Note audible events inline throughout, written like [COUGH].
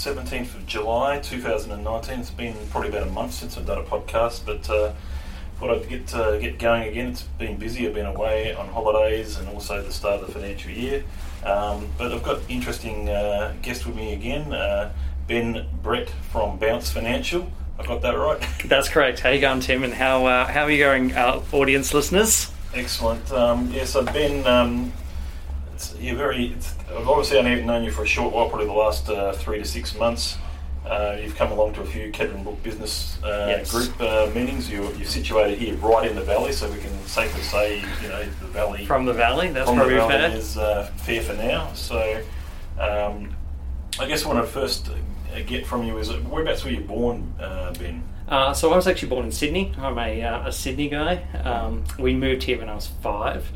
17th of July 2019. It's been probably about a month since I've done a podcast, but uh, thought I'd get uh, get going again. It's been busy. I've been away on holidays and also the start of the financial year. Um, but I've got interesting uh, guest with me again, uh, Ben Brett from Bounce Financial. I've got that right. [LAUGHS] That's correct. How you going, Tim? And how uh, how are you going, our audience listeners? Excellent. Um, yes, I've been. Um, it's, you're very. It's, I've obviously only known you for a short while, probably the last uh, three to six months. Uh, you've come along to a few Kedron Brook Business uh, Yes. Group uh, meetings. You're, you're situated here, right in the valley, so we can safely say, you know, the valley From the valley. That's probably valley fair. is uh, fair for now. So, um, I guess what I first get from you is whereabouts were you born, uh, Ben? Uh, so I was actually born in Sydney. I'm a, uh, a Sydney guy. Um, we moved here when I was five.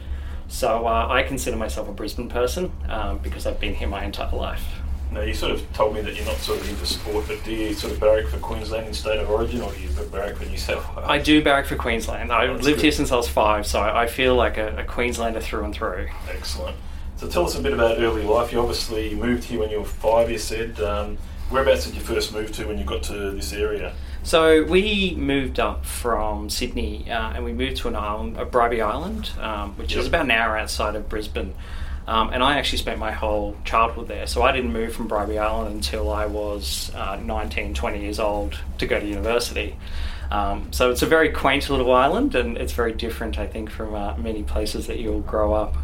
So uh, I consider myself a Brisbane person um, because I've been here my entire life. Now, you sort of told me that you're not sort of into sport, but do you sort of barrack for Queensland in state of origin, or do you barrack for New South Wales? I do barrack for Queensland. I've That's lived good. here since I was five, so I I feel like a, a Queenslander through and through. Excellent. So tell us a bit about early life. You obviously moved here when you were five, you said. Um, whereabouts did you first move to when you got to this area? So we moved up from Sydney uh, and we moved to an island, a Bribie Island, um, which Yep. is about an hour outside of Brisbane. Um, and I actually spent my whole childhood there. So I didn't move from Bribie Island until I was uh, 19, 20 years old to go to university. Um, so it's a very quaint little island and it's very different, I think, from uh, many places that you'll grow up.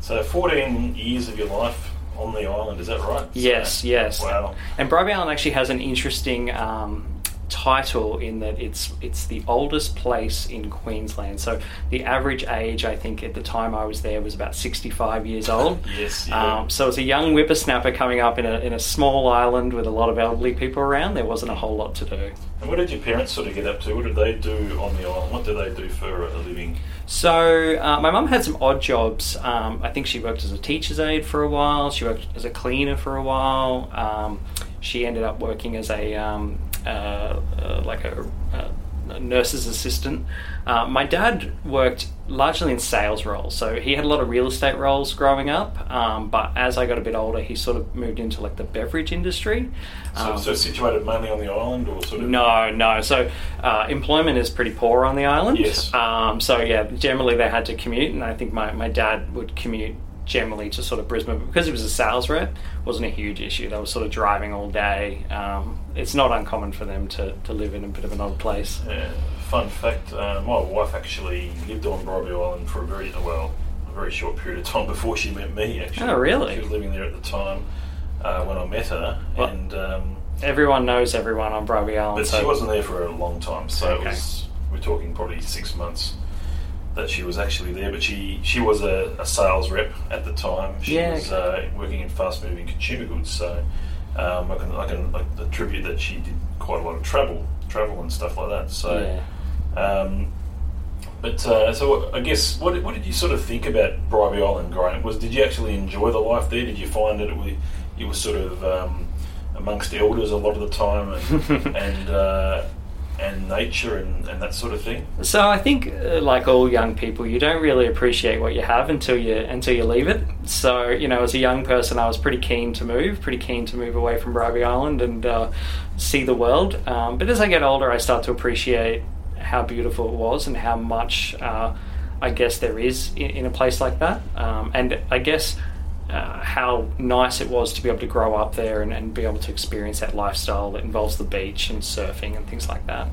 So 14 years of your life on the island, is that right? Yes, yes. Wow. And Bribie Island actually has an interesting um, title in that it's it's the oldest place in Queensland. So the average age, I think, at the time I was there was about 65 years old. [LAUGHS] Yes, yeah. Um, so as a young whippersnapper coming up in a, in a small island with a lot of elderly people around, there wasn't a whole lot to do. And what did your parents sort of get up to? What did they do on the island? What did they do for a living? So uh, my mum had some odd jobs. Um, I think she worked as a teacher's aide for a while. She worked as a cleaner for a while. Um, she ended up working as a um, like a, a nurse's assistant. Uh, my dad worked largely in sales roles, so he had a lot of real estate roles growing up. Um, but as I got a bit older, he sort of moved into like the beverage industry. So, Um, so situated mainly on the island, or sort of? no, no. So uh, employment is pretty poor on the island. Yes. Um, so yeah, generally they had to commute, and I think my, my dad would commute generally to sort of Brisbane but because it was a sales rep. wasn't a huge issue. They were sort of driving all day. Um, it's not uncommon for them to, to live in a bit of an odd place. Yeah, fun fact: uh, my wife actually lived on Bribie Island for a very well, a very short period of time [LAUGHS] before she met me. Actually, Oh, really? She was living there at the time uh, when I met her, What? and um, Everyone knows everyone on Bribie Island. but so she wasn't there for a long time. So Okay. it was we're talking probably six months that she was actually there. But she she was a, a sales rep at the time. She Yeah, was okay. uh, working in fast moving consumer goods. So um, I can I can attribute that she did quite a lot of travel travel and stuff like that. So. yeah. Um, but uh, so I guess what, what did you sort of think about Bribie Island growing? Was did you actually enjoy the life there? Did you find that it was you were sort of um, amongst elders a lot of the time and [LAUGHS] and uh, and nature and, and that sort of thing? So I think, uh, like all young people, you don't really appreciate what you have until you until you leave it. So you know, as a young person, I was pretty keen to move, pretty keen to move away from Bribie Island and uh, see the world. Um, but as I get older, I start to appreciate how beautiful it was and how much uh, I guess there is in, in a place like that. Um, and I guess. Uh, how nice it was to be able to grow up there and, and be able to experience that lifestyle that involves the beach and surfing and things like that.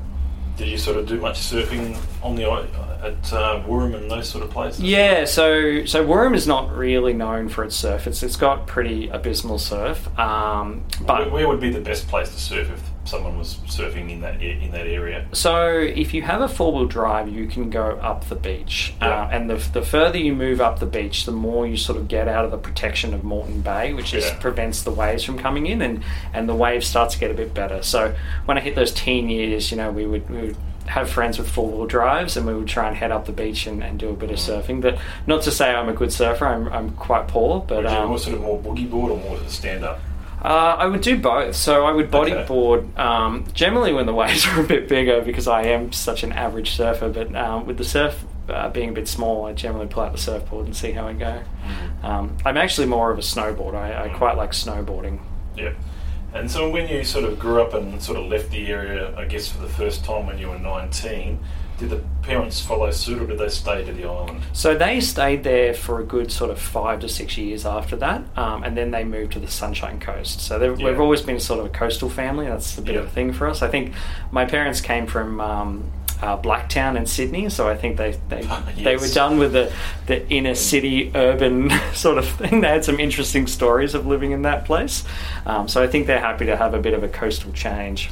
Did you sort of do much surfing on the at uh, and those sort of places? Yeah, so so Woorim is not really known for its surf. It's it's got pretty abysmal surf. Um, Where, but where would be the best place to surf if someone was surfing in that in that area? so if you have a four wheel drive, you can go up the beach, Yeah. uh, and the the further you move up the beach, the more you sort of get out of the protection of Moreton Bay, which is Yeah. prevents the waves from coming in, and and the waves start to get a bit better. So when I hit those teen years, you know, we would. We would have friends with four wheel drives and we would try and head up the beach and, and do a bit of Mm. surfing. But not to say I'm a good surfer, I'm, I'm quite poor. But um, more sort of more boogie board or more stand up? Uh, I would do both. So I would Okay. bodyboard um, generally when the waves [LAUGHS] are a bit bigger because I am such an average surfer. But um, with the surf uh, being a bit small, I generally pull out the surfboard and see how I go. Um, I'm actually more of a snowboarder. I, I quite like snowboarding. Yeah. And so when you sort of grew up and sort of left the area, I guess for the first time when you were 19, did the parents follow suit or did they stay to the island? So they stayed there for a good sort of five to six years after that, um, and then they moved to the Sunshine Coast. So they've- Yeah. we've always been sort of a coastal family. That's a bit of a thing for us. I think my parents came from. Um, uh, Blacktown in Sydney, so I think they they, [LAUGHS] they were done with the, the inner city urban [LAUGHS] sort of thing. They had some interesting stories of living in that place, um, so I think they're happy to have a bit of a coastal change.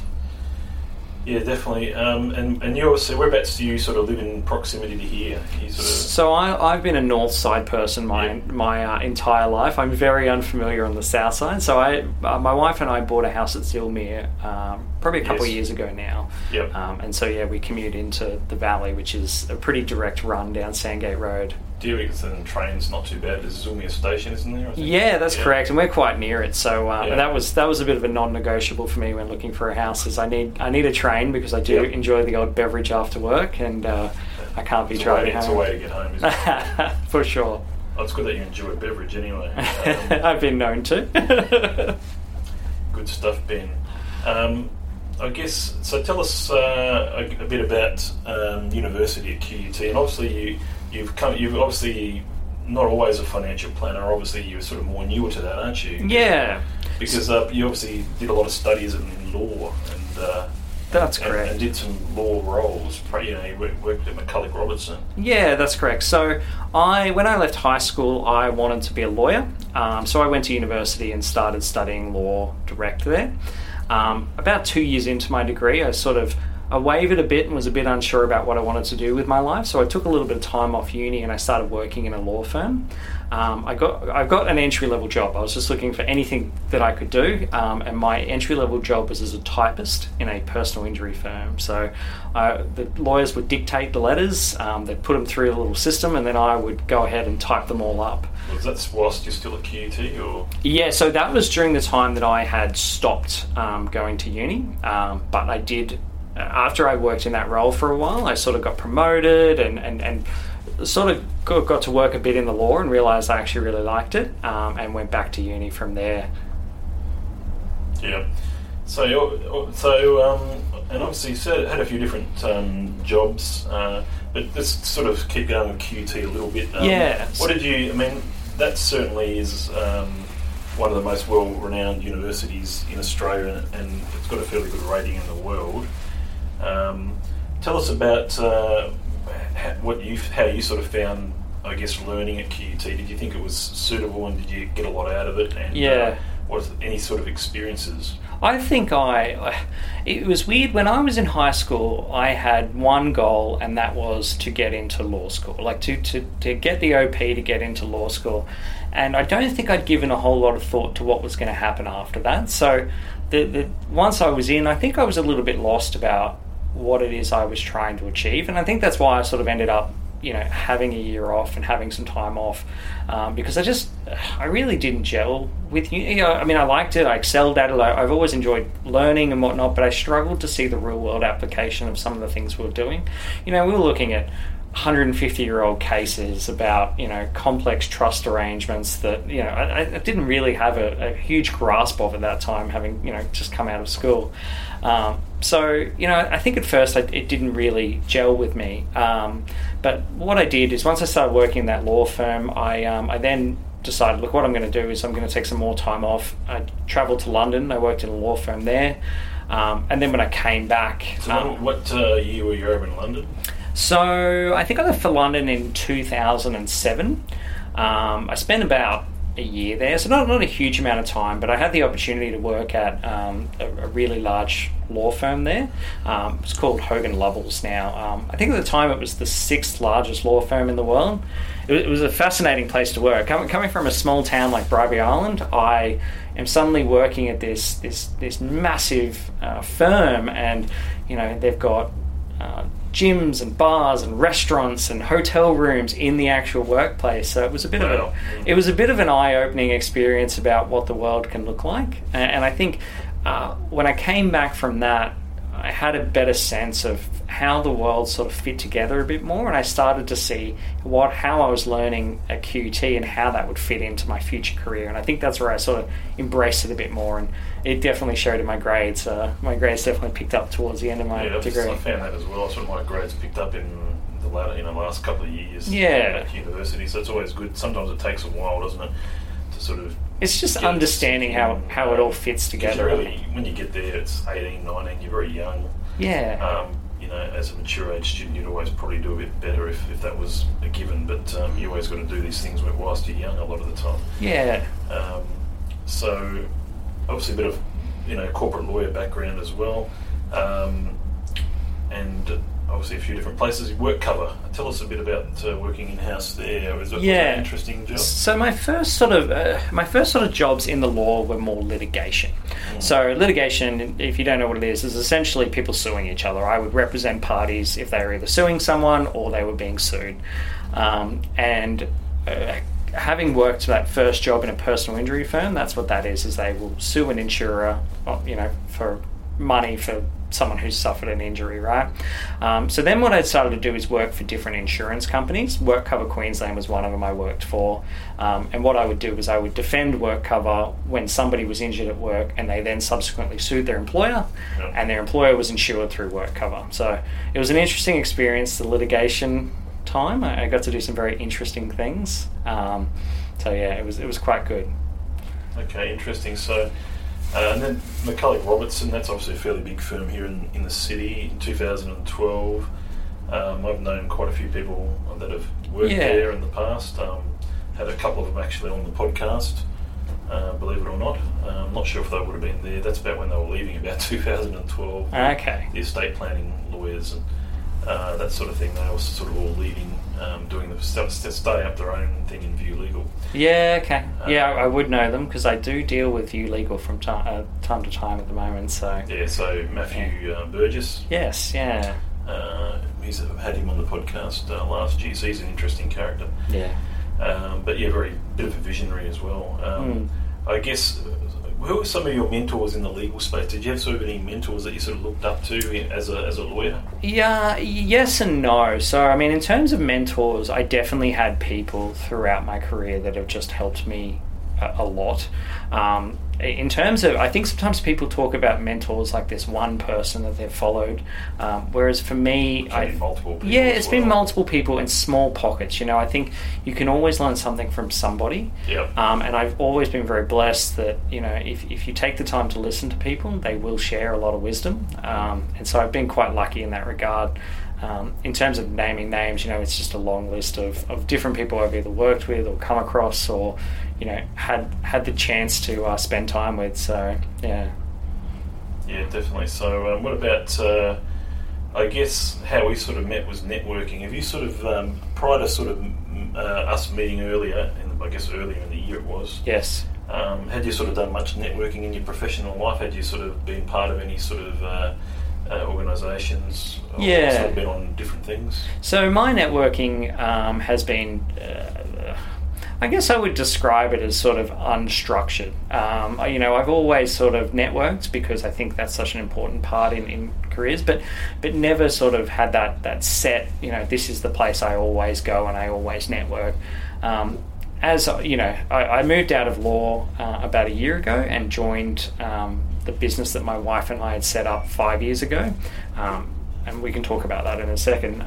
Yeah, definitely. Um, and and you obviously, whereabouts do you sort of live in proximity to here? Sort of, So I, I've been a north side person my Yeah. my uh, entire life. I'm very unfamiliar on the south side. So I, uh, my wife and I bought a house at Zillmere um, probably a couple Yes. of years ago now. Yep. Um, and so yeah, we commute into the valley, which is a pretty direct run down Sandgate Road. Dewicks and trains not too bad. There's Zillmere station, isn't there? Yeah, that's Yeah. correct, and we're quite near it. So uh, Yeah. that was that was a bit of a non-negotiable for me when looking for a house. Is I need I need a train because I do Yep. enjoy the odd beverage after work, and uh, I can't be It's a, way, driving it's a way to get home, isn't it? [LAUGHS] for sure. oh, it's good that you enjoy a beverage anyway. Um, [LAUGHS] I've been known to. [LAUGHS] good stuff, Ben. Um, I guess so. Tell us uh, a, a bit about um, university at QUT, and obviously you you've come you've obviously not always a financial planner. Obviously, you're sort of more newer to that, aren't you? yeah, Because uh, you obviously did a lot of studies in law and. Uh, That's and- correct. And, did some law roles. You know, you worked, worked at McCullough Robertson. yeah, that's correct. So I, when I left high school, I wanted to be a lawyer. Um, so I went to university and started studying law direct there. Um, about two years into my degree, I sort of I wavered a bit and was a bit unsure about what I wanted to do with my life. So I took a little bit of time off uni and I started working in a law firm. Um, I got I got an entry level job. I was just looking for anything that I could do, um, and my entry level job was as a typist in a personal injury firm. So uh, the lawyers would dictate the letters, um, they'd put them through a little system, and then I would go ahead and type them all up. Was that whilst you're still at QUT, or Yeah, so that was during the time that I had stopped um, going to uni, um, but I did. After I worked in that role for a while, I sort of got promoted and, and, and sort of got, got to work a bit in the law and realised I actually really liked it um, and went back to uni from there. yeah? So, you're- so um, and obviously you said had a few different um, jobs, uh, but let's sort of keep going with QT a little bit. Um, Yeah. What did you? I mean, that certainly is um, one of the most well-renowned universities in Australia, and it's got a fairly good rating in the world. Um, tell us about uh, what you how you sort of found. I guess learning at QUT. Did you think it was suitable, and did you get a lot out of it? And Yeah. uh, was any sort of experiences? I think I. It was weird when I was in high school. I had one goal, and that was to get into law school, like to to, to get the OP to get into law school. And I don't think I'd given a whole lot of thought to what was going to happen after that. So, the, the once I was in, I think I was a little bit lost about what it is I was trying to achieve, and I think that's why I sort of ended up you know having a year off and having some time off um, because I just I really didn't gel with you. you know, I mean, I liked it. I excelled at it. I, I've always enjoyed learning and whatnot, but I struggled to see the real world application of some of the things we were doing. You know, we were looking at 150 year old cases about you know complex trust arrangements that you know I, I didn't really have a, a huge grasp of at that time, having you know just come out of school. Um, so you know, I think at first I, it didn't really gel with me. Um, but what I did is once I started working in that law firm, I um, I then decided, look, what I'm going to do is I'm going to take some more time off. I travelled to London. I worked in a law firm there, um, and then when I came back, So, um, what, what uh, year were you over in London? so I think I left for London in 2007. Um, I spent about a year there, so not, not a huge amount of time, but I had the opportunity to work at um, a, a really large law firm there. Um, it's called Hogan Lovells now. Um, I think at the time it was the sixth largest law firm in the world. It, was- it was a fascinating place to work. Coming, coming from a small town like Bribie Island, I am suddenly working at this this this massive uh, firm, and you know they've got uh, gyms and bars and restaurants and hotel rooms in the actual workplace. So it was a bit Wow. of a it was a bit of an eye opening experience about what the world can look like. And, and I think uh, when I came back from that, I had a better sense of how the world sort of fit together a bit more, and I started to see what how I was learning at QT and how that would fit into my future career. And I think that's where I sort of embraced it a bit more, and it definitely showed in my grades. Uh, my grades definitely picked up towards the end of my yeah, degree. I found that as well. Sort of my grades picked up in the latter, you know, last couple of years. Yeah. At university, so it's always good. Sometimes it takes a while, doesn't it, to sort of. It's just understanding how, how it all fits together. really, when you get there, it's 18, 19, you're very young. yeah. Um, you know, as a mature age student, you'd always probably do a bit better if, if that was a given. But um, you always got to do these things whilst you're young a lot of the time. yeah. Um, so, obviously, a bit of you know corporate lawyer background as well, um, and obviously a few different places. Work cover. Tell us a bit about uh, working in house there. Was it, Yeah. an interesting job? So my first sort of uh, my first sort of jobs in the law were more litigation. So litigation, if you don't know what it is, is essentially people suing each other. I would represent parties if they were either suing someone or they were being sued. Um, and uh, having worked that first job in a personal injury firm, that's what that is. Is they will sue an insurer, uh, you know, for money for someone who's suffered an injury, right? Um, so then what I started to do is work for different insurance companies. Work Cover Queensland was one of them I worked for. Um, and what I would do was I would defend work cover when somebody was injured at work and they then subsequently sued their employer Yeah. and their employer was insured through work cover. So it was an interesting experience, the litigation time. I, I got to do some very interesting things. Um, so yeah, it was, it was quite good. Okay, interesting. So, uh, and then McCullough Robertson, that's obviously a fairly big firm here in, in the city. In 2012, um, I've known quite a few people that have worked Yeah. there in the past. Um, had a couple of them actually on the podcast, uh, believe it or not. Uh, I'm not sure if they would have been there. That's about when they were leaving, about [LAUGHS] 2012. Okay. The estate planning lawyers and uh, that sort of thing. They were sort of all leaving, um, doing the st- st- starting up their own thing in View Legal. Yeah, okay. Yeah, Um, I I would know them because I do deal with View legal from ti uh, time to time at the moment. So Yeah, so Matthew uh, Burgess. yes, yeah, Uh, he's had him on the podcast uh, last year, so he's an interesting character. yeah. Um, but yeah, very bit of a visionary as well. Um, I guess. Who were some of your mentors in the legal space? Did you have sort of any mentors that you sort of looked up to as a as a lawyer? Yeah, yes and no. So, I mean, in terms of mentors, I definitely had people throughout my career that have just helped me a, a lot. Um, in terms of, I think sometimes people talk about mentors like this one person that they've followed, um, whereas for me, I multiple people yeah, it's been multiple people in small pockets. You know, I think you can always learn something from somebody. Yep. Um, and I've always been very blessed that, you know, if, if you take the time to listen to people, they will share a lot of wisdom. Um, and so I've been quite lucky in that regard. Um, in terms of naming names, you know, it's just a long list of, of different people I've either worked with or come across or, you know, had had the chance to uh, spend time with. So, yeah. Yeah, definitely. So, um, what about? Uh, I guess how we sort of met was networking. Have you sort of um, prior to sort of uh, us meeting earlier, in the, I guess earlier in the year it was. Yes. Um, had you sort of done much networking in your professional life? Had you sort of been part of any sort of uh, uh, organisations? Or Yeah. Sort of been on different things. So my networking um, has been, uh, I guess I would describe it as sort of unstructured. Um, you know, I've always sort of networked because I think that's such an important part in, in careers, but but never sort of had that that set. You know, this is the place I always go and I always network. Um, as you know, I, I moved out of law uh, about a year ago and joined um, the business that my wife and I had set up five years ago, um, and we can talk about that in a second.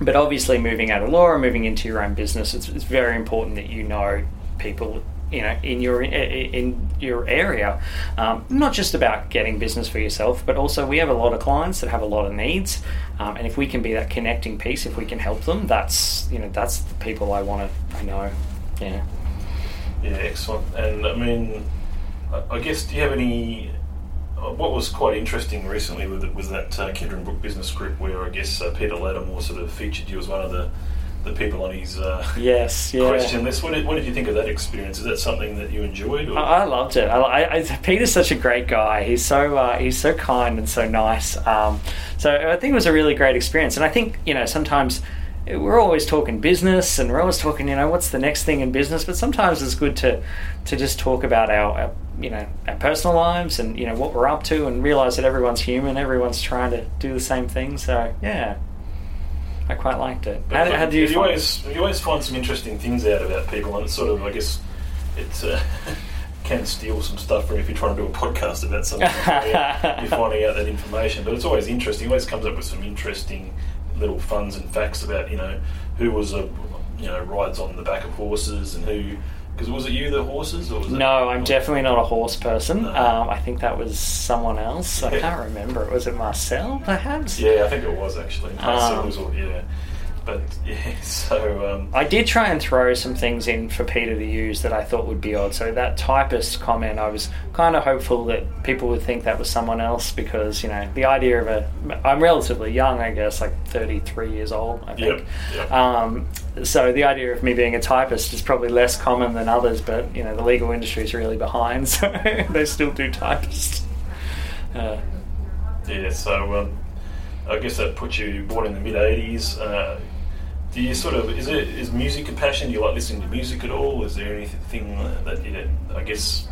But obviously, moving out of law and moving into your own business, it's, it's very important that you know people, you know, in your in your area. Um, not just about getting business for yourself, but also we have a lot of clients that have a lot of needs, um, and if we can be that connecting piece, if we can help them, that's you know that's the people I want to I know. Yeah. Yeah, excellent. And I mean, I guess do you have any? What was quite interesting recently with was that uh, Kedron Brook Business Group, where I guess uh, Peter Lattimore sort of featured you as one of the, the people on his uh, Yes. [LAUGHS] Yeah. question list. What did, what did you think of that experience? Is that something that you enjoyed? Or? I I loved it. I, I, I- Peter's such a great guy. He's so uh, he's so kind and so nice. Um, so I think it was a really great experience. And I think you know sometimes we're always talking business and we're always talking, you know, what's the next thing in business. But sometimes it's good to to just talk about our, our you know our personal lives and you know what we're up to and realize that everyone's human, everyone's trying to do the same thing. So yeah. I quite liked it. How, how do you, you always you always find some interesting things out about people, and it's sort of I guess it uh, [LAUGHS] can steal some stuff from if you're trying to do a podcast about something. [LAUGHS] you're finding out that information, but it's always interesting. It always comes up with some interesting little funs and facts about you know who was a you know rides on the back of horses and who because was it you the horses or was it No, I'm definitely not a horse person. No. Um, I think that was someone else. I can't remember. It was it Marcel, perhaps? Yeah, I think it was actually. Um, was all, yeah, but [LAUGHS] yeah. So um, I did try and throw some things in for Peter to use that I thought would be odd. So that typist comment, I was kind of hopeful that people would think that was someone else because you know the idea of a I'm relatively young, I guess, like 33 years old. I think. Yep, yep. Um, so the idea of me being a typist is probably less common than others, but you know the legal industry is really behind, [LAUGHS] so they still do typists. Uh, Yeah, so um, I guess that puts you born in the mid '80s. Uh, do you sort of is it is music a passion? Do you like listening to music at all? Is there anything that you I guess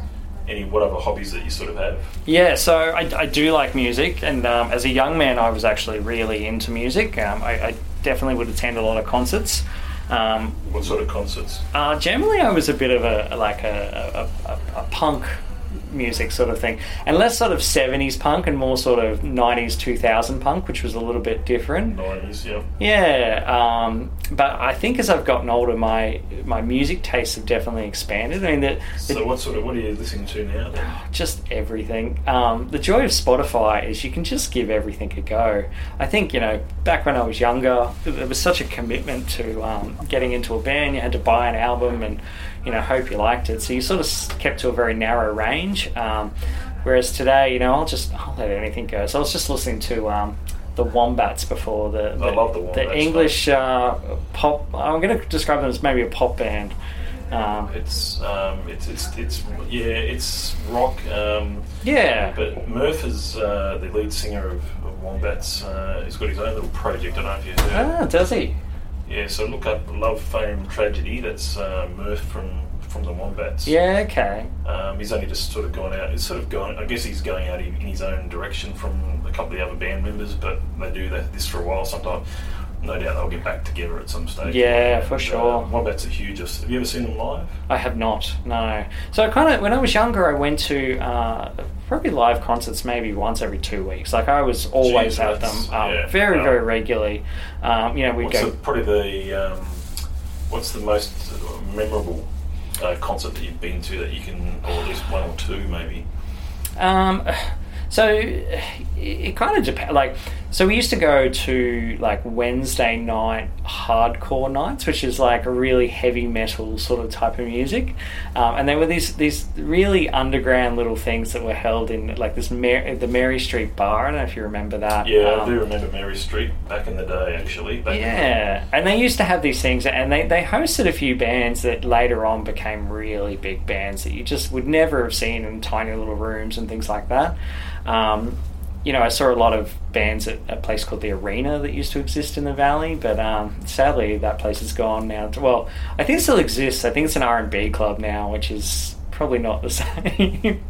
any what other hobbies that you sort of have? Yeah, so I, I do like music, and um, as a young man, I was actually really into music. Um, I, I definitely would attend a lot of concerts. Um, What sort of concerts? uh, generally, I was a bit of a like a, a, a, a punk music sort of thing, and less sort of '70s punk and more sort of '90s, 2000 punk, which was a little bit different. Nineties, yeah. Yeah, um, but I think as I've gotten older, my my music tastes have definitely expanded. I mean, the, the So what sort of what are you listening to now? Then? [SIGHS] just everything. Um, the joy of Spotify is you can just give everything a go. I think, you know, back when I was younger, there was such a commitment to um, getting into a band. You had to buy an album and, you know, hope you liked it. So you sort of kept to a very narrow range. Um, whereas today, you know, I'll just, I'll let anything go. So I was just listening to. Um, the Wombats before the the, love the Wombats, the English uh, pop. I'm going to describe them as maybe a pop band. Um, It's um, it's it's it's yeah, it's rock. Um, yeah, but Murph is uh, the lead singer of, of Wombats. Uh, he's got his own little project. I don't know if you've heard. ah, does he? Yeah, so look up Love, Fame, Tragedy. That's uh, Murph from from the Wombats. Yeah, okay. Um, he's only just sort of gone out. He's sort of gone. I guess he's going out in, in his own direction from a couple of the other band members. But they do that, this for a while. Sometime, no doubt they'll get back together at some stage. Yeah, for sure. Uh, about the huge. Have you ever seen them live? I have not, no. So kind of when I was younger, I went to uh, probably live concerts maybe once every two weeks. Like I was always Jeez, at them, um, yeah, very very regularly. Um, you know, What's go. the, probably the um, what's the most memorable uh, concert that you've been to that you can, or at least one or two maybe? Um, so it, it kind of depends. Like, so we used to go to like Wednesday night hardcore nights, which is like a really heavy metal sort of type of music. Um, and there were these these really underground little things that were held in like this Mar- the Mary Street Bar. I don't know if you remember that. Yeah, I Um, do remember Mary Street back in the day. Actually, in the- yeah, and they used to have these things, and they, they hosted a few bands that later on became really big bands that you just would never have seen in tiny little rooms and things like that. Um, you know, I saw a lot of bands at a place called the Arena that used to exist in the valley, but um, sadly that place is gone now. Well, I think it still exists. I think it's an R and B club now, which is probably not the [LAUGHS] same.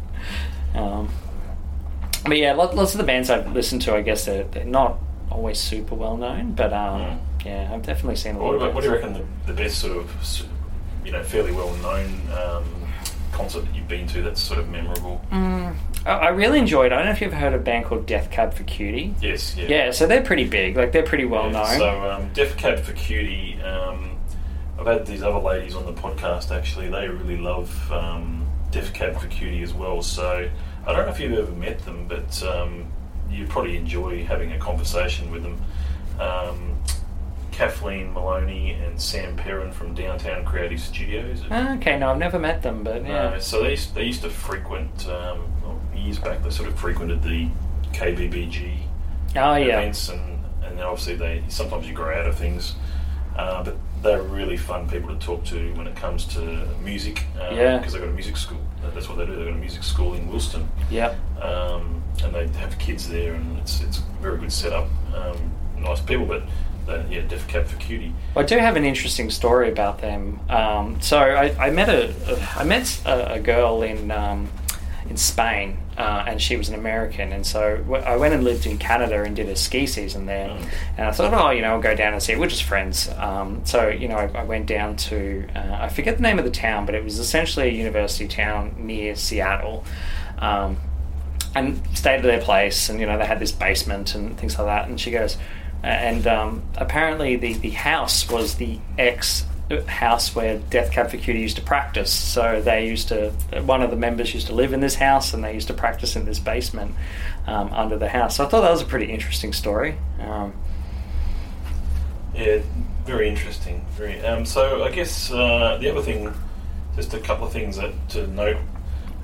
um, but yeah, lot- lots of the bands I've listened to, I guess they're, they're not always super well known, but um, Mm. yeah, I've definitely seen a lot What, of about, what do you reckon the, the best sort of, you know, fairly well known um, concert that you've been to that's sort of memorable? Mm, I really enjoyed. I don't know if you've heard of a band called Death Cab for Cutie. Yes, yeah. Yeah, so they're pretty big. Like they're pretty well Yeah, known. So, um, Death Cab for Cutie, um, I've had these other ladies on the podcast actually. They really love um, Death Cab for Cutie as well. So, I don't know if you've ever met them, but um, you probably enjoy having a conversation with them. Um, Kathleen Maloney and Sam Perrin from Downtown Creative Studios. Ah, okay, no, I've never met them, but yeah. No, so they used, they used to frequent um, years back. They sort of frequented the KBBG oh yeah. events, and, and obviously they sometimes you grow out of things, uh, but they're really fun people to talk to when it comes to music. Um, Yeah. because they've got a music school. That's what they do. They've got a music school in Wilston, Yep. um, and they have kids there, and it's it's a very good setup. Um, nice people, but uh, yeah, Death Cab for Cutie. I do have an interesting story about them. Um, so I, I met a, a I met a, a girl in um, in Spain, uh, and she was an American, and so w- I went and lived in Canada and did a ski season there, Mm. and I thought, oh, you know, I'll go down and see. We're just friends, um, so you know, I, I went down to uh, I forget the name of the town, but it was essentially a university town near Seattle. Um, and stayed at their place, and you know they had this basement and things like that. And she goes, and um, apparently the the house was the ex house where Death Cab for Cutie used to practice. So they used to one of the members used to live in this house, and they used to practice in this basement um, under the house. So I thought that was a pretty interesting story. Um, Yeah, very interesting. Very. Um, so I guess uh, the other thing, just a couple of things that to note.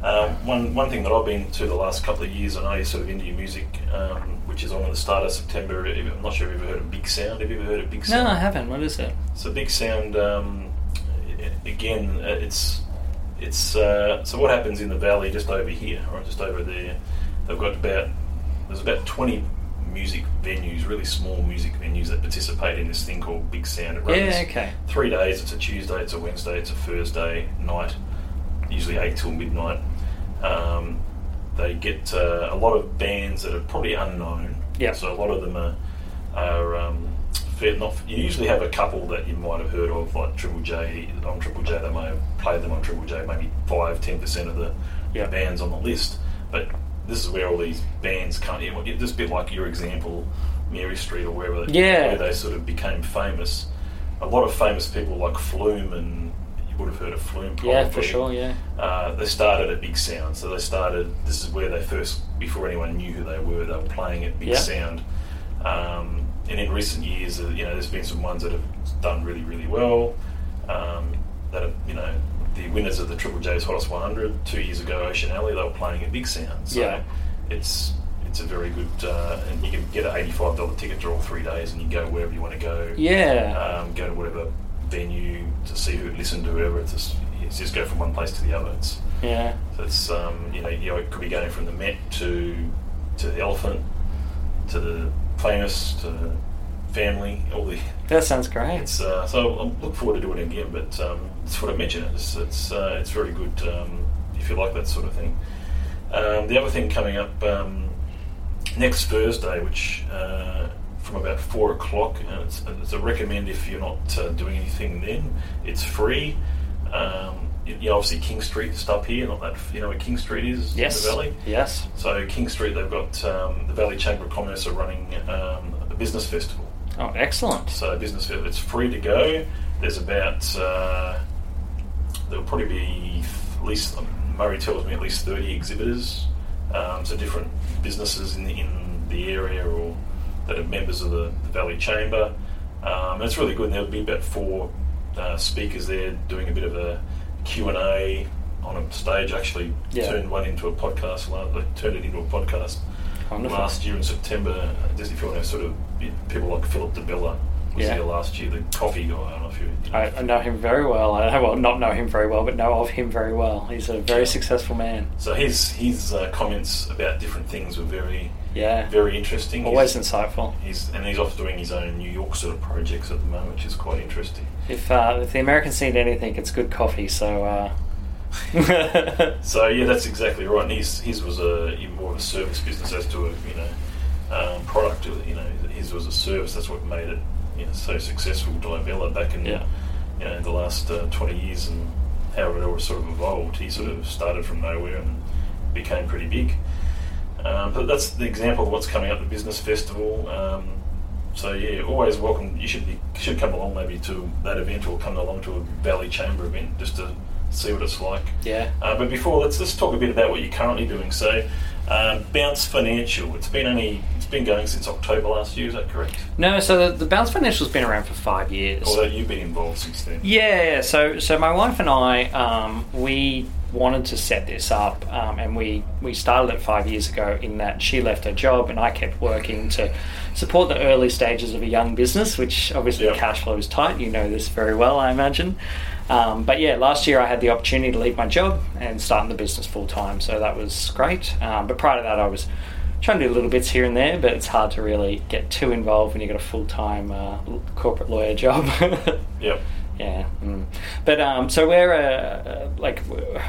Um, one one thing that I've been to the last couple of years, I know you're sort of into your music, um, which is on at the start of September. I'm not sure if you've ever heard of Big Sound. Have you ever heard of Big Sound? no, I haven't. What is it? So Big Sound, um, again, uh, it's it's uh, so what happens in the valley just over here or just over there. They've got about there's about twenty music venues, really small music venues that participate in this thing called Big Sound. It runs Yeah, okay. three days. It's a Tuesday, it's a Wednesday, it's a Thursday night, usually eight till midnight. Um, they get uh, a lot of bands that are probably unknown. Yeah. So a lot of them are are um, not. You usually have a couple that you might have heard of, like Triple J. On Triple J, they may have played them on Triple J. Maybe five, ten percent of the Yeah. bands on the list. But this is where all these bands come. You know, just a bit like your example, Mary Street or wherever. they- Yeah. Where they sort of became famous. A lot of famous people like Flume and would have heard of Flume. Probably. Yeah, for sure. Yeah. Uh, they started at Big Sound, so they started. This is where they first, before anyone knew who they were, they were playing at Big Yeah. Sound. Um, and in recent years, uh, you know, there's been some ones that have done really, really well. Um, that have, you know, the winners of the Triple J's Hottest 100 two years ago, Ocean Alley, they were playing at Big Sound. So Yeah. it's it's a very good, uh, and you can get an eighty-five dollar ticket to all three days, and you go wherever you want to go Yeah. um, go to whatever venue to see who listen to whoever. It's just, it's just go from one place to the other. It's yeah. so it's um, you know you know it could be going from the Met to to the Elephant to the Famous to Family. All the That sounds great. it's uh, so I look forward to doing it again. But um, it's what I mentioned. It's it's uh, it's very good um, if you like that sort of thing. Um, the other thing coming up um, next Thursday, which uh, from about four o'clock, and it's, it's a recommend if you're not uh, doing anything then. It's free. Um, you you know, obviously King Street up here, not that you know where King Street is yes. in the valley. Yes. So King Street, they've got um, the Valley Chamber of Commerce are running um, a business festival. Oh, excellent. So business festival, it's free to go. There's about uh, there'll probably be at least Murray tells me at least 30 exhibitors. Um, so different businesses in the, in the area or that are members of the, the Valley Chamber. Um, it's really good. And there'll be about four uh, speakers there doing a bit of a Q and A on a stage. Actually, Yeah. turned one into a podcast. They turned it into a podcast Wonderful. last year in September. Just if you want to sort of people like Philip De Di Bella was Yeah. here last year, the coffee guy. I don't know if you. I, I know him very well. I well, not know him very well, but know of him very well. He's a very successful man. So his his uh, comments about different things were very Yeah. very interesting. Always He's, insightful. he's and he's off doing his own New York sort of projects at the moment, which is quite interesting. If uh, if the Americans need anything, it's good coffee. So. Uh, [LAUGHS] So yeah, that's exactly right. And his his was a more of a service business as to a you know um, product. You know, his was a service. That's what made it you know so successful. Di Bella back in Yeah. you know the last uh, twenty years and how it all sort of evolved. He sort of started from nowhere and became pretty big. Um, but that's the example of what's coming up. At the business festival. Um, so yeah, always welcome. You should be should come along maybe to that event or come along to a Valley Chamber event just to see what it's like. yeah. Uh, but before, let's let's talk a bit about what you're currently doing. So, um, Bounce Financial. It's been only it's been going since October last year. Is that correct? No, so the, the Bounce Financial's been around for five years. Although you've been involved since then. Yeah, so so my wife and I, um, we wanted to set this up, um, and we we started it five years ago. In that she left her job, and I kept working to support the early stages of a young business, which obviously the cash flow is tight. You know this very well, I imagine. Um, but yeah, last year I had the opportunity to leave my job and start in the business full time, so that was great. Um, but prior to that, I was trying to do little bits here and there, but it's hard to really get too involved when you've got a full time uh, corporate lawyer job. [LAUGHS] Yep. Yeah, mm. but um, so we're a like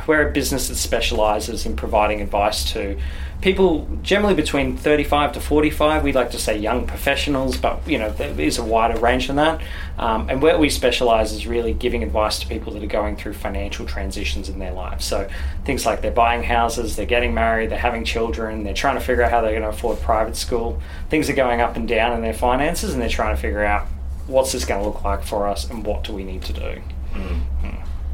we're a business that specialises in providing advice to people generally between thirty five to forty five. We like to say young professionals, but you know there is a wider range than that. Um, and where we specialise is really giving advice to people that are going through financial transitions in their lives. So things like they're buying houses, they're getting married, they're having children, they're trying to figure out how they're going to afford private school. Things are going up and down in their finances, and they're trying to figure out what's this going to look like for us and what do we need to do. Mm.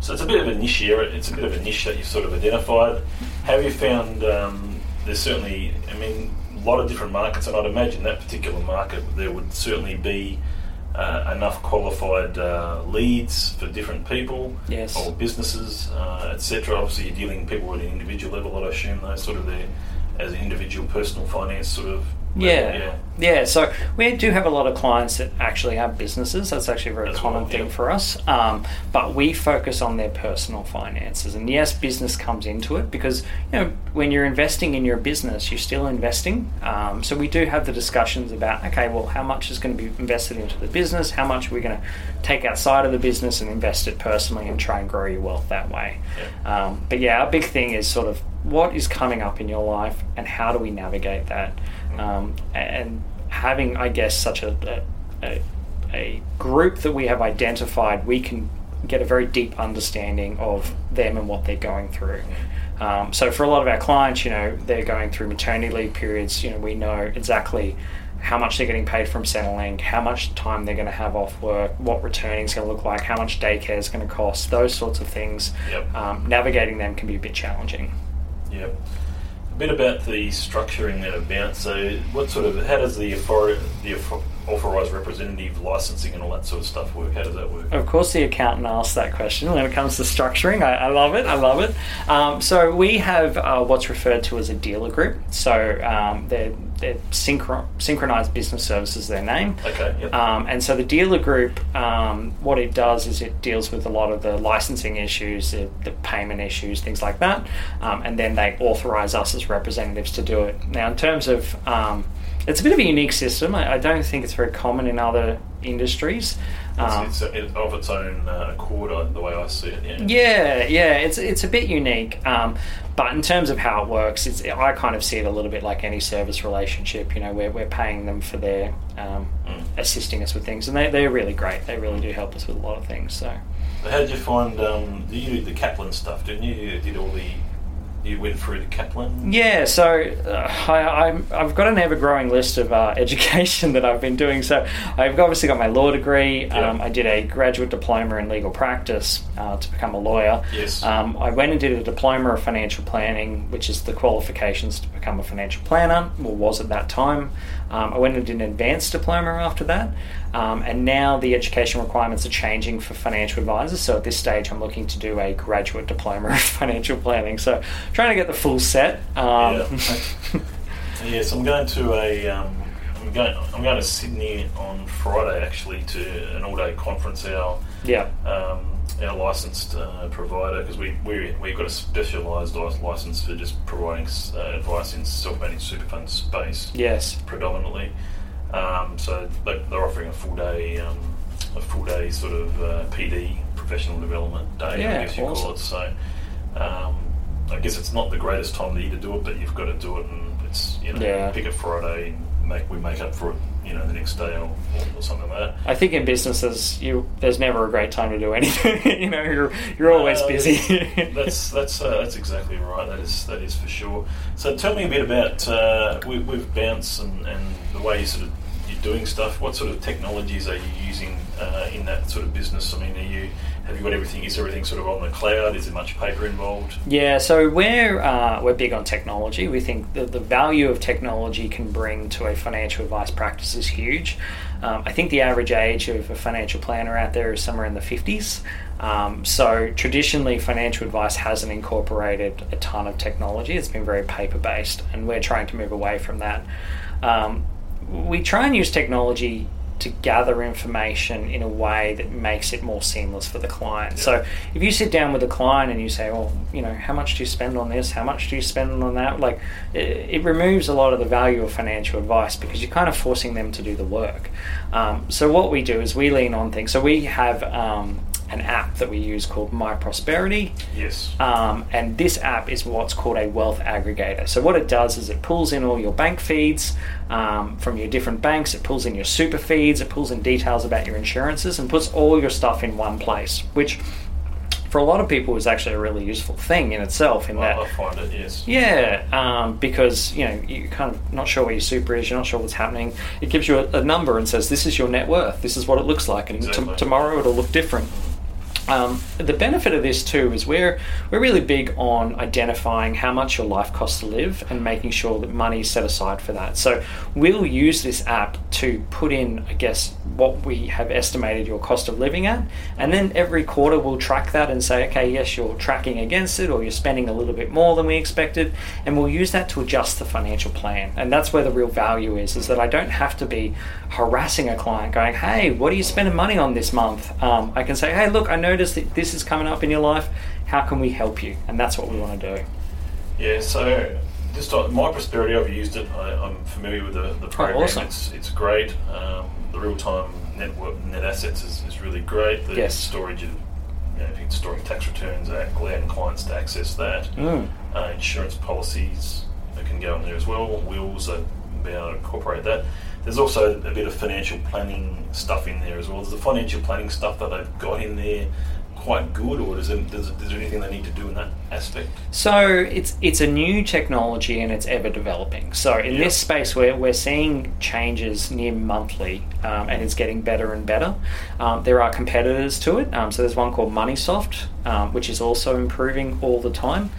So it's a bit of a niche here. It's a bit of a niche that you've sort of identified. Have you found um, there's certainly, I mean, a lot of different markets, and I'd imagine that particular market there would certainly be uh, enough qualified uh, leads for different people Yes. or businesses, uh, etc. Obviously, you're dealing with people at an individual level. I'd assume those sort of there as an individual personal finance sort of. Yeah. yeah. Yeah, so we do have a lot of clients that actually have businesses. That's actually a very As common well, thing yeah. for us. Um, but we focus on their personal finances. And yes, business comes into it because, you know, when you're investing in your business, you're still investing. Um, so we do have the discussions about, okay, well, how much is going to be invested into the business? How much are we going to take outside of the business and invest it personally and try and grow your wealth that way? Yeah. Um, but yeah, our big thing is sort of what is coming up in your life and how do we navigate that? Um, and having, I guess, such a, a, a group that we have identified, we can get a very deep understanding of them and what they're going through. Um, so for a lot of our clients, you know, they're going through maternity leave periods. You know, we know exactly how much they're getting paid from Centrelink, how much time they're going to have off work, what returning is going to look like, how much daycare is going to cost, those sorts of things. Yep. Um, navigating them can be a bit challenging. Yep. Bit about the structuring of Bounce. So, what sort of how does the author, the author- authorised representative licensing and all that sort of stuff work? How does that work? Of course, the accountant asks that question when it comes to structuring. I, I love it. I love it. Um, so we have uh, what's referred to as a dealer group. So um, they're, they're synchro- synchronized business services. Their name. Okay. Yep. Um, and so the dealer group, um, what it does is it deals with a lot of the licensing issues, the, the payment issues, things like that, um, and then they authorize us as representatives to do it. Now, in terms of, um, it's a bit of a unique system. I, I don't think it's very common in other industries. Um, it's, it's, of its own uh, accord, uh, the way I see it. Yeah. yeah, yeah, it's it's a bit unique. Um, but in terms of how it works, it's I kind of see it a little bit like any service relationship. You know, we're, we're paying them for their um, Mm. assisting us with things, and they they're really great. They really do help us with a lot of things. So So how did you find? Um, you did the Kaplan stuff, didn't you? You did all the. You went through the Kaplan. yeah, so uh, I, I'm, I've got an ever-growing list of uh, [LAUGHS] education that I've been doing. So I've obviously got my law degree. Yeah. Um, I did a graduate diploma in legal practice uh, to become a lawyer. Yes. Um, I went and did a diploma of financial planning, which is the qualifications to become a financial planner, or was at that time. Um, I went and did an advanced diploma after that, um, and now the education requirements are changing for financial advisors. So at this stage, I'm looking to do a graduate diploma [LAUGHS] of financial planning. So trying to get the full set. Um, [LAUGHS] Yes, I'm going to a. Um, I'm going. I'm going to Sydney on Friday actually to an all-day conference. Our yeah. Um, our licensed uh, provider because we we we've got a specialised license for just providing uh, advice in self-managed super fund space Yes. predominantly. Um, so they- they're offering a full day, um, a full day sort of uh, PD professional development day. Yeah, I guess you call it. So um, I guess it's not the greatest time of year to do it, but you've got to do it, and it's you know Yeah. pick a Friday, make we make up for it, you know, the next day or, or something like that. I think in businesses, you there's never a great time to do anything. [LAUGHS] you know, you're you're always Uh, busy. [LAUGHS] that's that's uh, that's exactly right. That is that is for sure. So tell me a bit about uh, with, with Bounce and, and the way you sort of you're doing stuff. What sort of technologies are you using uh, in that sort of business? I mean, are you have you got everything? Is everything sort of on the cloud? Is there much paper involved? Yeah, so we're uh, we're big on technology. We think that the value of technology can bring to a financial advice practice is huge. Um, I think the average age of a financial planner out there is somewhere in the fifties. Um, so traditionally, financial advice hasn't incorporated a ton of technology. It's been very paper based, and we're trying to move away from that. Um, we try and use technology to gather information in a way that makes it more seamless for the client. So if you sit down with a client and you say, well, you know, how much do you spend on this? How much do you spend on that? Like, it, it removes a lot of the value of financial advice because you're kind of forcing them to do the work. Um, so what we do is we lean on things. So we have um, an app that we use called My Prosperity. Yes. Um, and this app is what's called a wealth aggregator. So what it does is it pulls in all your bank feeds um, from your different banks. It pulls in your super feeds. It pulls in details about your insurances and puts all your stuff in one place, which for a lot of people is actually a really useful thing in itself. In Well, I that, find it, yes. yeah, um, because you know you're kind of not sure where your super is, you're not sure what's happening. It gives you a, a number and says this is your net worth, this is what it looks like, and t- tomorrow it'll look different. Um, the benefit of this too is we're we're really big on identifying how much your life costs to live and making sure that money is set aside for that. So we'll use this app to put in, I guess, what we have estimated your cost of living at, and then every quarter we'll track that and say, okay, yes, you're tracking against it, or you're spending a little bit more than we expected, and we'll use that to adjust the financial plan. And that's where the real value is, is that I don't have to be harassing a client going, hey, what are you spending money on this month? Um, I can say, hey, look, I noticed that this is coming up in your life. How can we help you? And that's what we want to do. Yeah, so just on My Prosperity, I've used it. I, I'm familiar with the, the program. Oh, awesome. It's it's great. Um, the real time network net assets is, is really great. The Yes. storage of you know, if you're storing tax returns, uh, allowing clients to access that. Mm. Uh, insurance policies can go in there as well. Wills, uh, be able to incorporate that. There's also a bit of financial planning stuff in there as well. Is the financial planning stuff that they've got in there quite good, or does it, is there anything they need to do in that aspect? So it's it's a new technology and it's ever developing. So in Yeah. this space, we're, we're seeing changes near monthly, um, and it's getting better and better. Um, there are competitors to it. Um, so there's one called MoneySoft, um, which is also improving all the time,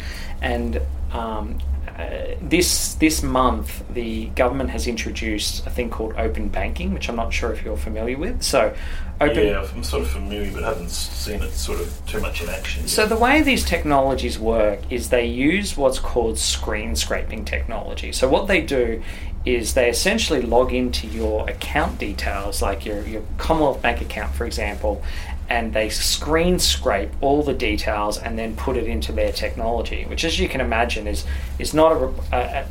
and um, uh, this this month the government has introduced a thing called open banking, which I'm not sure if you're familiar with. So open Yeah, I'm sort of familiar, but haven't seen it sort of too much in action. So the way these technologies work is they use what's called screen scraping technology. So what they do is they essentially log into your account details, like your, your Commonwealth Bank account, for example, and they screen scrape all the details and then put it into their technology, which, as you can imagine, is is not a, a, a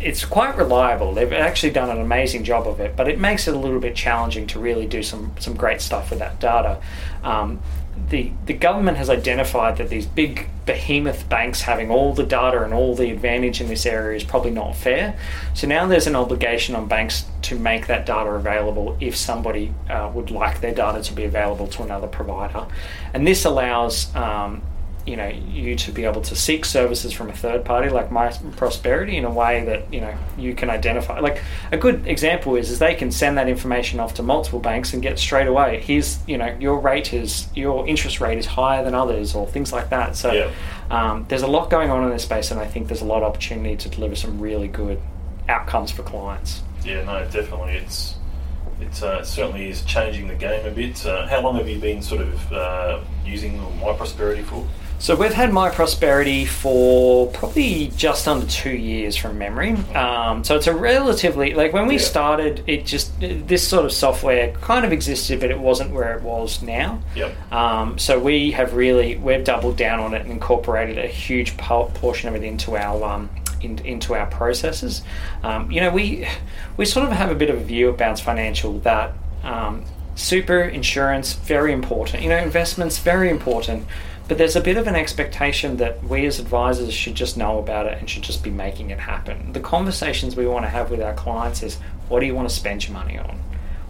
it's quite reliable. They've actually done an amazing job of it, but it makes it a little bit challenging to really do some some great stuff with that data. Um, the the government has identified that these big behemoth banks having all the data and all the advantage in this area is probably not fair. So now there's an obligation on banks to make that data available if somebody uh, would like their data to be available to another provider, and this allows. Um, you know you to be able to seek services from a third party like My Prosperity in a way that you know you can identify like a good example is is they can send that information off to multiple banks and get straight away here's you know your rate is your interest rate is higher than others or things like that so Yeah. um, there's a lot going on in this space and i think there's a lot of opportunity to deliver some really good outcomes for clients Yeah, no, definitely. It's it's uh, it certainly is changing the game a bit. Uh, how long have you been sort of uh, using My Prosperity for? So we've had My Prosperity for probably just under two years from memory. Um, so it's a relatively like when we Yeah. started, it just this sort of software kind of existed, but it wasn't where it was now. Yep. Um, so we have really we've doubled down on it and incorporated a huge portion of it into our um, in, into our processes. Um, you know, we we sort of have a bit of a view at Bounce Financial that um, super insurance very important. You know, investments very important. But there's a bit of an expectation that we as advisors should just know about it and should just be making it happen. The conversations we want to have with our clients is what do you want to spend your money on?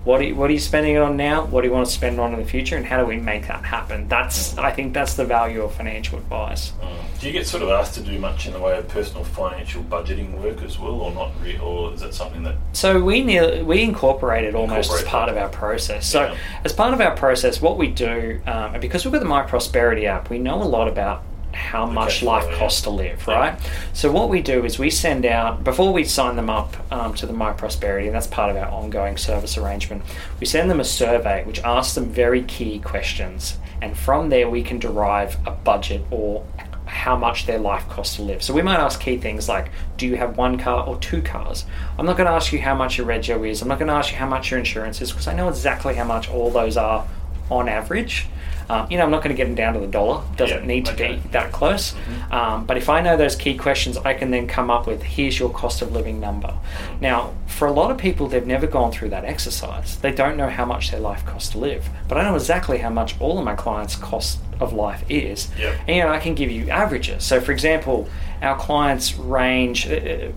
What are, you, what are you spending it on now? What do you want to spend on in the future? And how do we make that happen? That's I think that's the value of financial advice. Mm. Do you get sort of asked to do much in the way of personal financial budgeting work as well, or not? Re- or is that something that? So we nearly, we incorporate it almost Incorporate as part that. of our process. So Yeah. as part of our process, what we do, um, and because we've got the My Prosperity app, we know a lot about how much flow, life costs to live, Yeah. right? So what we do is we send out before we sign them up um, to the My Prosperity, and that's part of our ongoing service arrangement. We send them a survey which asks them very key questions, and from there we can derive a budget or how much their life costs to live. So we might ask key things like, do you have one car or two cars? I'm not going to ask you how much your rego is. I'm not going to ask you how much your insurance is because I know exactly how much all those are on average. Um, you know, I'm not going to get them down to the dollar. Doesn't Yeah, need to okay. be that close. Um, but if I know those key questions, I can then come up with here's your cost of living number. Now, for a lot of people, they've never gone through that exercise. They don't know how much their life costs to live. But I know exactly how much all of my clients' cost of life is. Yep. And you know, I can give you averages. So, for example, our clients range. Uh,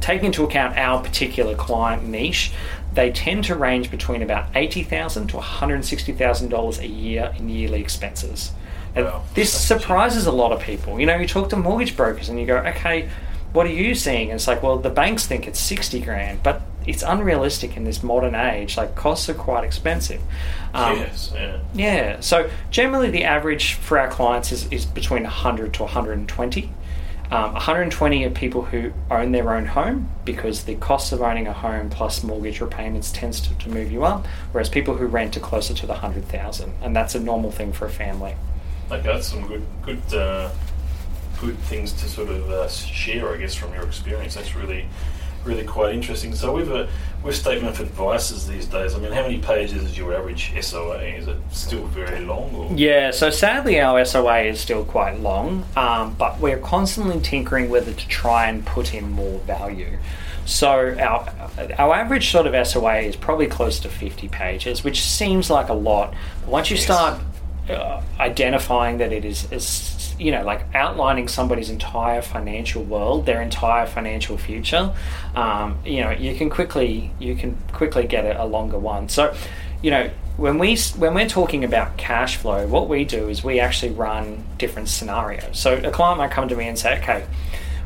taking into account our particular client niche, they tend to range between about 80,000 to one hundred sixty thousand dollars a year in yearly expenses. And Wow. this surprises a lot of people. You know, you talk to mortgage brokers and you go, okay, what are you seeing? And it's like, well, the banks think it's sixty grand, but it's unrealistic in this modern age. Like costs are quite expensive. Um, yes, yeah. yeah. So generally, the average for our clients is, is between 100 to 120. Um, 120 are people who own their own home because the cost of owning a home plus mortgage repayments tends to, to move you up, whereas people who rent are closer to the 100,000, and that's a normal thing for a family. Okay, that's some good, good, uh, good things to sort of uh, share, I guess, from your experience. That's really, really quite interesting. So, with a with statement of advices these days, I mean, how many pages is your average SOA? Is it still very long? Or? Yeah, so sadly, our SOA is still quite long, um, but we're constantly tinkering with it to try and put in more value. So our our average sort of SOA is probably close to 50 pages, which seems like a lot. But once you Yes. start uh, identifying that it is, is you know like outlining somebody's entire financial world, their entire financial future, um, you know you can quickly you can quickly get a, a longer one. So you know when we when we're talking about cash flow, what we do is we actually run different scenarios. So a client might come to me and say, okay.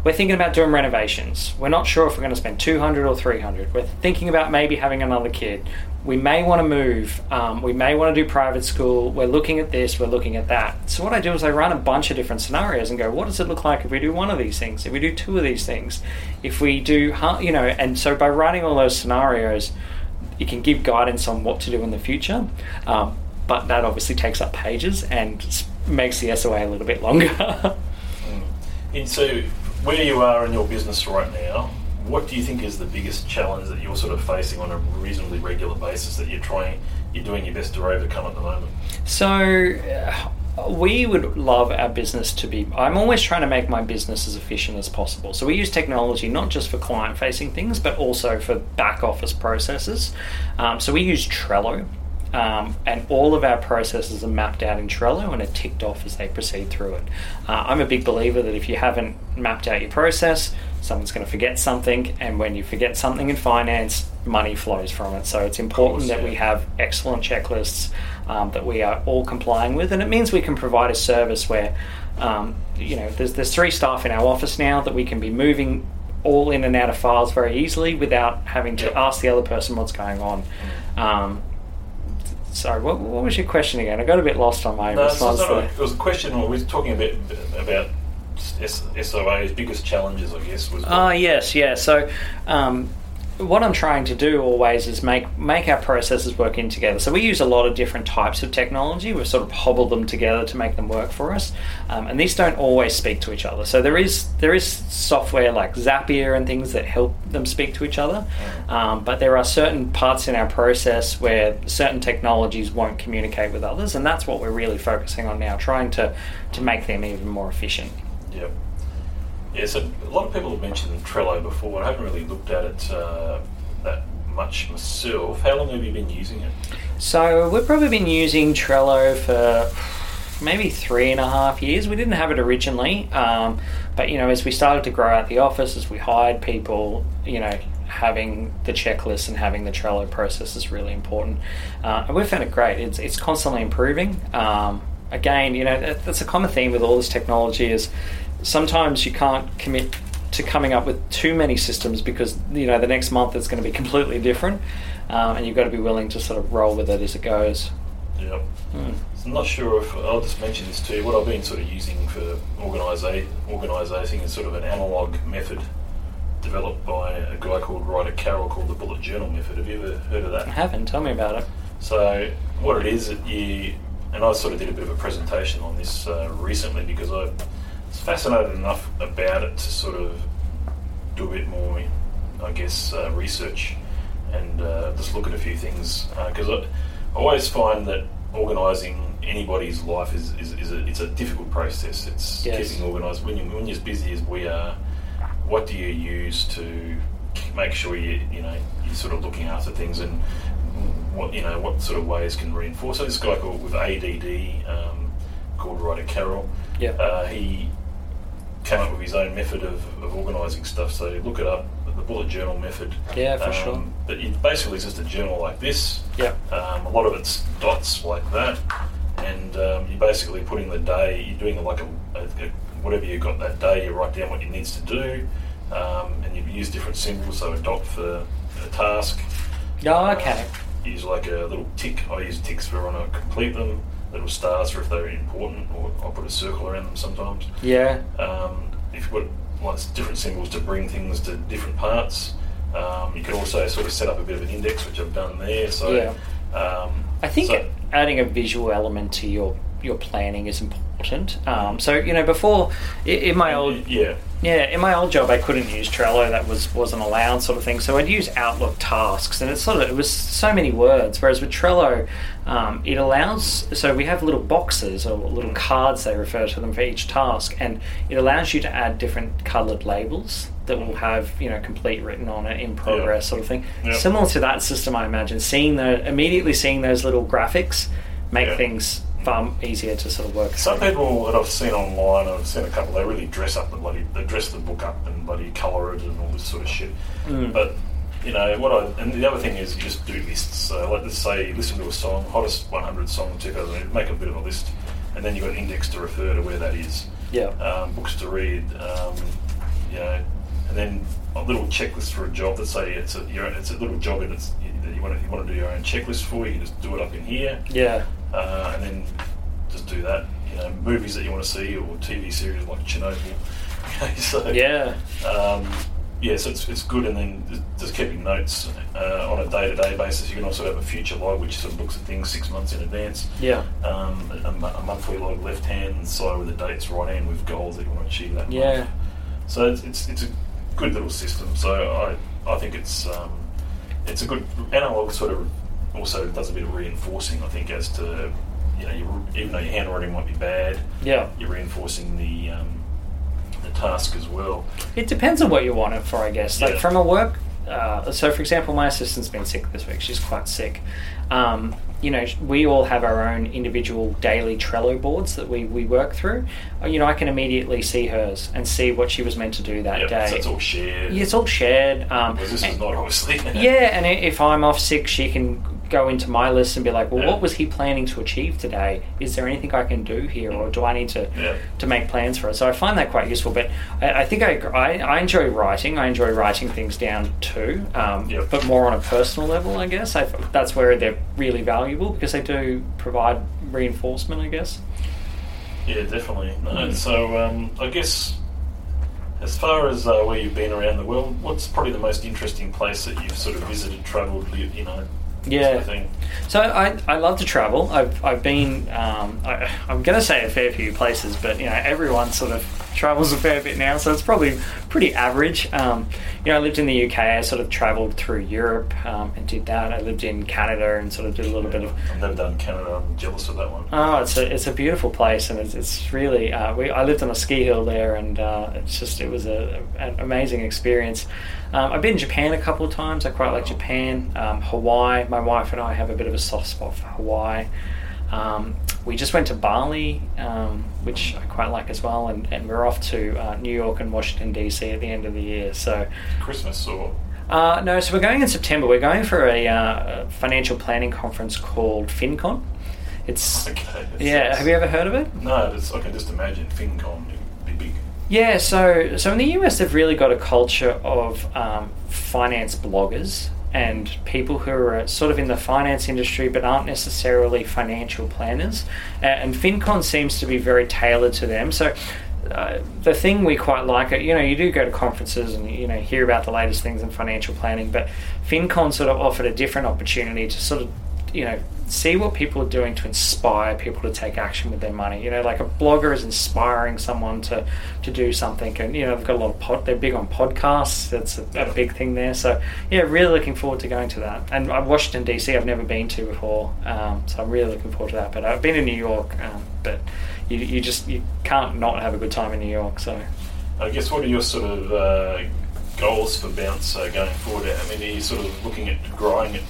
We're thinking about doing renovations. We're not sure if we're going to spend 200 or 300. We're thinking about maybe having another kid. We may want to move. Um, we may want to do private school. We're looking at this. We're looking at that. So what I do is I run a bunch of different scenarios and go, what does it look like if we do one of these things? If we do two of these things? If we do, you know, and so by running all those scenarios, it can give guidance on what to do in the future. Um, but that obviously takes up pages and makes the SOA a little bit longer. [LAUGHS] And so, where you are in your business right now, what do you think is the biggest challenge that you're sort of facing on a reasonably regular basis that you're trying, you're doing your best to overcome at the moment? So, uh, we would love our business to be. I'm always trying to make my business as efficient as possible. So, we use technology not just for client facing things, but also for back office processes. Um, so, we use Trello. Um, and all of our processes are mapped out in Trello and are ticked off as they proceed through it. Uh, I'm a big believer that if you haven't mapped out your process, someone's going to forget something, and when you forget something in finance, money flows from it. So it's important course, that we have excellent checklists um, that we are all complying with, and it means we can provide a service where, um, you know, there's there's three staff in our office now that we can be moving all in and out of files very easily without having to ask the other person what's going on. Um, sorry, what, what was your question again? I got a bit lost on my No, response a- there. it was a question. We were talking a bit about S- SOA's biggest challenges, I guess. Was Ah, yes, yeah. So, um, what I'm trying to do always is make make our processes work in together. So we use a lot of different types of technology. We've sort of hobbled them together to make them work for us, um, and these don't always speak to each other. So there is there is software like Zapier and things that help them speak to each other, um, but there are certain parts in our process where certain technologies won't communicate with others, and that's what we're really focusing on now, trying to to make them even more efficient. Yep. Yeah, so a lot of people have mentioned Trello before. I haven't really looked at it uh, that much myself. How long have you been using it? So we've probably been using Trello for maybe three and a half years. We didn't have it originally, um, but you know, as we started to grow out the office, as we hired people, you know, having the checklist and having the Trello process is really important. Uh, and we've found it great. It's it's constantly improving. Um, again, you know, that's a common theme with all this technology is sometimes you can't commit to coming up with too many systems because you know the next month it's going to be [LAUGHS] completely different, um, and you've got to be willing to sort of roll with it as it goes. Yep. Hmm. So I'm not sure if I'll just mention this too. What I've been sort of using for organisa- organising is sort of an analogue method developed by a guy called Ryder Carroll called the bullet journal method. Have you ever heard of I that? haven't. Tell me about it. So what it is, that you and I sort of did a bit of a presentation on this uh, recently because I was fascinated enough about it to sort of do a bit more, I guess, uh, research and uh, just look at a few things because I, I always find that organising anybody's life is, is, is a, it's a difficult process. It's Yes. keeping organised. When, you, when you're as busy as we are, what do you use to make sure you you know you're sort of looking after things and what you know what sort of ways can reinforce. So this guy called with ADD um, called Ryder Carroll. Yeah. Uh, he came up with his own method of, of organising stuff. So look it up, the bullet journal method. Yeah, for sure. But it basically it's just a journal like this. Yeah. Um, a lot of it's dots like that, and um, you're basically putting the day. You're doing like a, a, a whatever you got that day. You write down what you needs to do, um, and you use different symbols. So a dot for a task. Oh, okay. Use like a little tick. I use ticks for when I complete them. Little stars for if they're important, or I'll put a circle around them sometimes. Yeah. Um, if you've got lots of different symbols to bring things to different parts, um, you can also sort of set up a bit of an index, which I've done there. So, Yeah. um, I think so- adding a visual element to your your planning is important. Um, so you know, before in my old yeah, yeah in my old job, I couldn't use Trello. That was wasn't allowed, sort of thing. So I'd use Outlook tasks, and it's sort of it was so many words. Whereas with Trello, um, it allows so we have little boxes or little cards they refer to them for each task, and it allows you to add different coloured labels that will have you know complete written on it in progress sort of thing. Yeah. Similar to that system, I imagine. Seeing the immediately seeing those little graphics make Yeah. things far easier to sort of work. Some through. people that I've seen online, I've seen a couple. They really dress up the bloody, they dress the book up and bloody colour it and all this sort of shit. Mm. But you know what I and the other thing is you just do lists. So like, let's say you listen to a song, hottest 100 song 2008, make a bit of a list, and then you've got an index to refer to where that is. Yeah. um, books to read, um, you know, and then a little checklist for a job. Let's say it's a it's a little job and it's that you want to you want to do your own checklist for. You can just do it up in here, Yeah. uh, and then just do that. You know, movies that you want to see or TV series like Chernobyl. Okay, [LAUGHS] so Yeah. um, yeah, so it's, it's good, and then just- just keeping notes uh, on a day to day basis. You can also have a future log, which sort of looks at things six months in advance Yeah. um, a, a monthly log left hand side with the dates right hand with goals that you want to achieve that Yeah. month. So it's, it's, it's a good little system. So I, I think it's um, it's a good analog sort of also does a bit of reinforcing. I think as to you know you, even though your handwriting might be bad, Yeah. you're reinforcing the um, the task as well. It depends on what you want it for, I guess. Like Yeah. from a work. Uh, so, for example, my assistant's been sick this week. She's quite sick. Um, you know, we all have our own individual daily Trello boards that we, we work through. Uh, You know, I can immediately see hers and see what she was meant to do that Yep, day. so it's all shared. Yeah, it's all shared. Um, this is and- not obviously. yeah, and if I'm off sick, she can go into my list and be like, "Well, Yeah. what was he planning to achieve today? Is there anything I can do here, or do I need to Yeah. to make plans for it?" So I find that quite useful. But I, I think I, I I enjoy writing. I enjoy writing things down too, um, Yep. but more on a personal level, I guess. I, that's where they're really valuable because they do provide reinforcement, I guess. Yeah, definitely. No. So um, I guess as far as uh, where you've been around the world, what's probably the most interesting place that you've sort of visited, travelled, you know, Yeah. sort of? So I, I love to travel. I've, I've been um, I, I'm going to say a fair few places, but you know everyone sort of [LAUGHS] travels a fair bit now, so it's probably pretty average. Um, you know, I lived in the UK. I sort of travelled through Europe um, and did that. I lived in Canada and sort of did a little bit of. I've never done Canada. I'm jealous of that one. Oh, it's a it's a beautiful place, and it's, it's really. Uh, we, I lived on a ski hill there, and uh, it's just it was a, an amazing experience. Um, I've been to Japan a couple of times. I quite like Japan. Um, Hawaii. My wife and I have a bit of a soft spot for Hawaii. Um, we just went to Bali, um, which I quite like as well, and, and we're off to uh, New York and Washington DC at the end of the year. So Christmas or uh, no, so we're going in September. We're going for a, uh, financial planning conference called FinCon. It's okay. yeah. Have you ever heard of it? No, it's, I can just imagine FinCon would be big. Yeah. So so in the US, they've really got a culture of um, finance bloggers and people who are sort of in the finance industry but aren't necessarily financial planners. And FinCon seems to be very tailored to them. So. Uh, the thing we quite like, it, you know, you do go to conferences and you know hear about the latest things in financial planning, but FinCon sort of offered a different opportunity to sort of you know, see what people are doing to inspire people to take action with their money. You know, like a blogger is inspiring someone to, to do something, and you know they've got a lot of pod. They're big on podcasts. That's a, a big thing there. So yeah, really looking forward to going to that. And uh, Washington DC, I've never been to before, um, so I'm really looking forward to that. But I've been in New York, um, but you, you just you can't not have a good time in New York. So I guess what are your sort of uh, goals for Bounce uh, going forward? I mean, are you sort of looking at growing it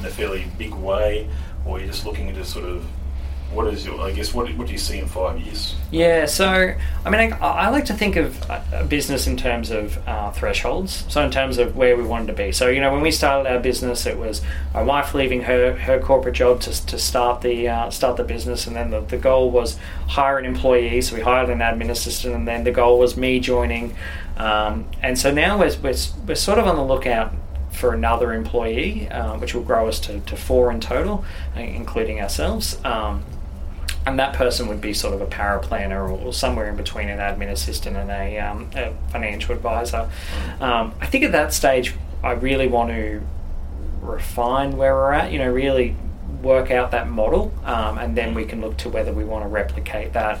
in a fairly big way, or you're just looking to sort of what is your I guess what, what do you see in five years? Yeah, so I mean, I, I like to think of a business in terms of uh, thresholds. So in terms of where we wanted to be. So you know, when we started our business, it was my wife leaving her her corporate job to, to start the uh, start the business, and then the, the goal was hire an employee. So we hired an admin assistant, and then the goal was me joining. Um, and so now we're, we're, we're sort of on the lookout for another employee, uh, which will grow us to, to four in total, uh, including ourselves. Um, and that person would be sort of a paraplanner or, or somewhere in between an admin assistant and a, um, a financial advisor. Um, I think at that stage, I really want to refine where we're at. You know, really work out that model, um, and then we can look to whether we want to replicate that.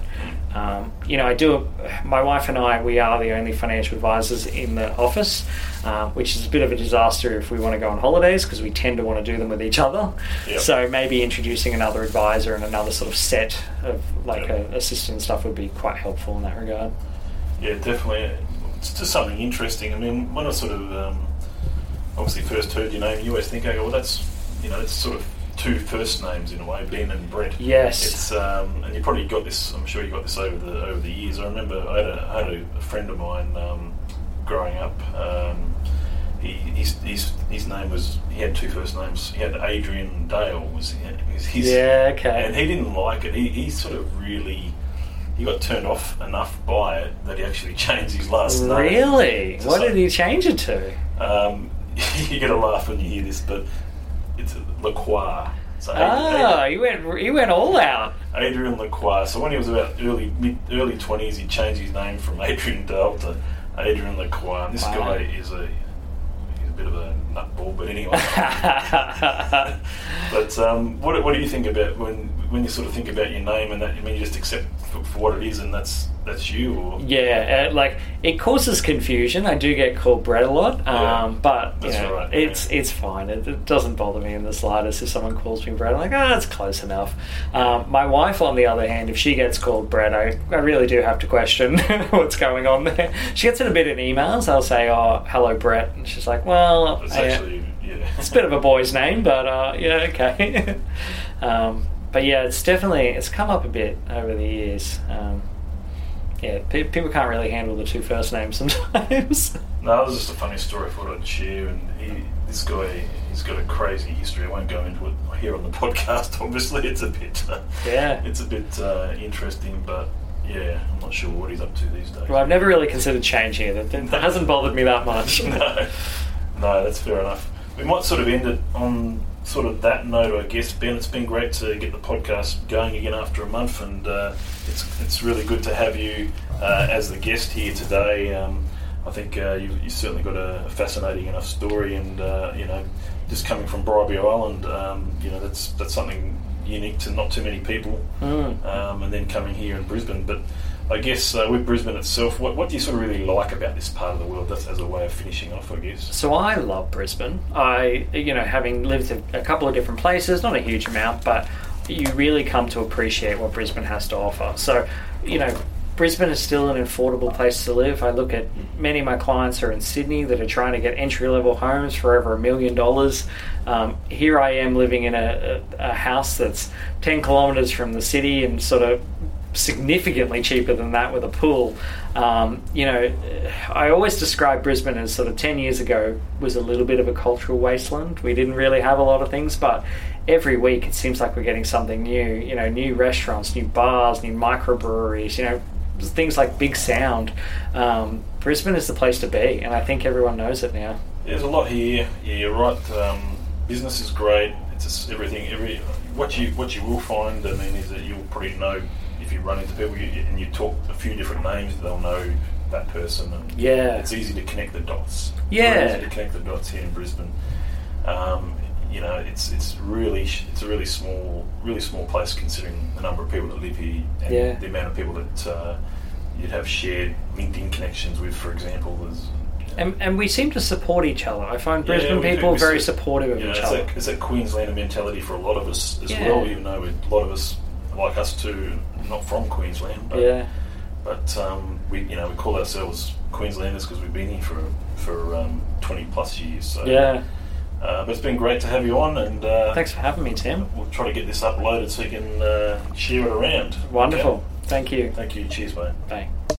Um, you know, I do. My wife and I, we are the only financial advisors in the office, uh, which is a bit of a disaster if we want to go on holidays because we tend to want to do them with each other. Yep. So maybe introducing another advisor and another sort of set of like yep. a, assistant stuff would be quite helpful in that regard. Yeah, definitely. It's just something interesting. I mean, when I sort of um, obviously first heard your name, you always think, oh, well, that's you know, it's sort of two first names in a way, Ben and Brett. Yes. It's um, and you probably got this. I'm sure you got this over the over the years. I remember I had a, I had a friend of mine um, growing up. Um, he, his, his, his name was he had two first names. He had Adrian Dale was his. Yeah. Okay. And he didn't like it. He, he sort of really he got turned off enough by it that he actually [LAUGHS] changed his last name. Really? What did he change it to? Um, [LAUGHS] you're gonna laugh when you hear this, but it's Lacroix. So oh, he went he went all out. Adrian Lacroix. So when he was about early mid early twenties, he changed his name from [LAUGHS] Adrian Dale to Adrian Lacroix. And this wow. guy is a he's a bit of a nutball, but anyway. [LAUGHS] but um, what what do you think about when when you sort of think about your name and that? I mean, you just accept for, for what it is, and that's that's you. Or? Yeah, uh, like it causes confusion. I do get called Brett a lot, um, yeah, but you know, right, it's yeah. it's fine. It, it, doesn't bother me in the slightest if someone calls me Brett. I'm like, ah, oh, that's close enough. Um, my wife, on the other hand, if she gets called Brett, I, I really do have to question [LAUGHS] what's going on there. She gets it a bit in emails. I'll say, "Oh, hello, Brett," and she's like, "Well, it's, actually, yeah. It's a bit of a boy's name, but uh, yeah, okay." [LAUGHS] um, but yeah, it's definitely it's come up a bit over the years. Um, yeah, people can't really handle the two first names [LAUGHS] sometimes. no, it was just a funny story I thought I'd share. And he, this guy, he's got a crazy history. I won't go into it here on the [LAUGHS] podcast. Obviously, it's a bit, uh, yeah, it's a bit uh, interesting, but yeah, I'm not sure what he's up to these days. Well, I've never really considered changing it. It, hasn't bothered me that much. no, no, that's fair enough. We might sort of end it on sort of that note, I guess, Ben, it's been great to get the podcast going again after a month, and uh, it's it's really good to have you uh, as the guest here today. Um, I think uh, you've, you've, certainly got a fascinating enough story, and uh, you know, just coming from Bribie Island, um, you know, that's that's something unique to not too many people, mm. um, and then coming here in Brisbane, but. I guess uh, with Brisbane itself, what, what do you sort of really like about this part of the world? That's as a way of finishing off, I guess. So I love Brisbane. I, you know, having lived a, a couple of different places, not a huge amount, but you really come to appreciate what Brisbane has to offer. So, you know, Brisbane is still an affordable place to live. I look at many of my clients are in Sydney that are trying to get entry level homes for over a million dollars. Um, here I am living in a, a, a house that's 10 kilometres from the city and sort of significantly cheaper than that with a pool. Um, you know, I always describe Brisbane as sort of 10 years ago was a little bit of a cultural wasteland. We didn't really have a lot of things, but every week it seems like we're getting something new. You know, new restaurants, new bars, new microbreweries, you know, things like Big Sound. Um, Brisbane is the place to be, and I think everyone knows it now. There's a lot here. Yeah, you're right. Um, business is great. It's everything. Every what you what you will find, I mean, is that you'll pretty know if you run into people you, and you talk a few different names, they'll know that person. And yeah, it's easy to connect the dots. Yeah, easy to connect the dots here in Brisbane. Um, you know, it's it's really it's a really small really small place considering the number of people that live here and Yeah. the amount of people that uh, you'd have shared LinkedIn connections with, for example. There's, And, and we seem to support each other. I find Yeah, Brisbane do. people very supportive of you know, each it's other. that, it's that Queenslander mentality for a lot of us as Yeah. well, even though a lot of us, like us too, not from Queensland. But, yeah. But um, we, you know, we call ourselves Queenslanders because we've been here for for um, 20 plus years. So, Yeah. Uh, but it's been great to have you on, and uh, Thanks for having me, Tim. We'll try to get this uploaded so you can uh, share it around. Wonderful. Okay? Thank you. Thank you. Cheers, mate. Bye.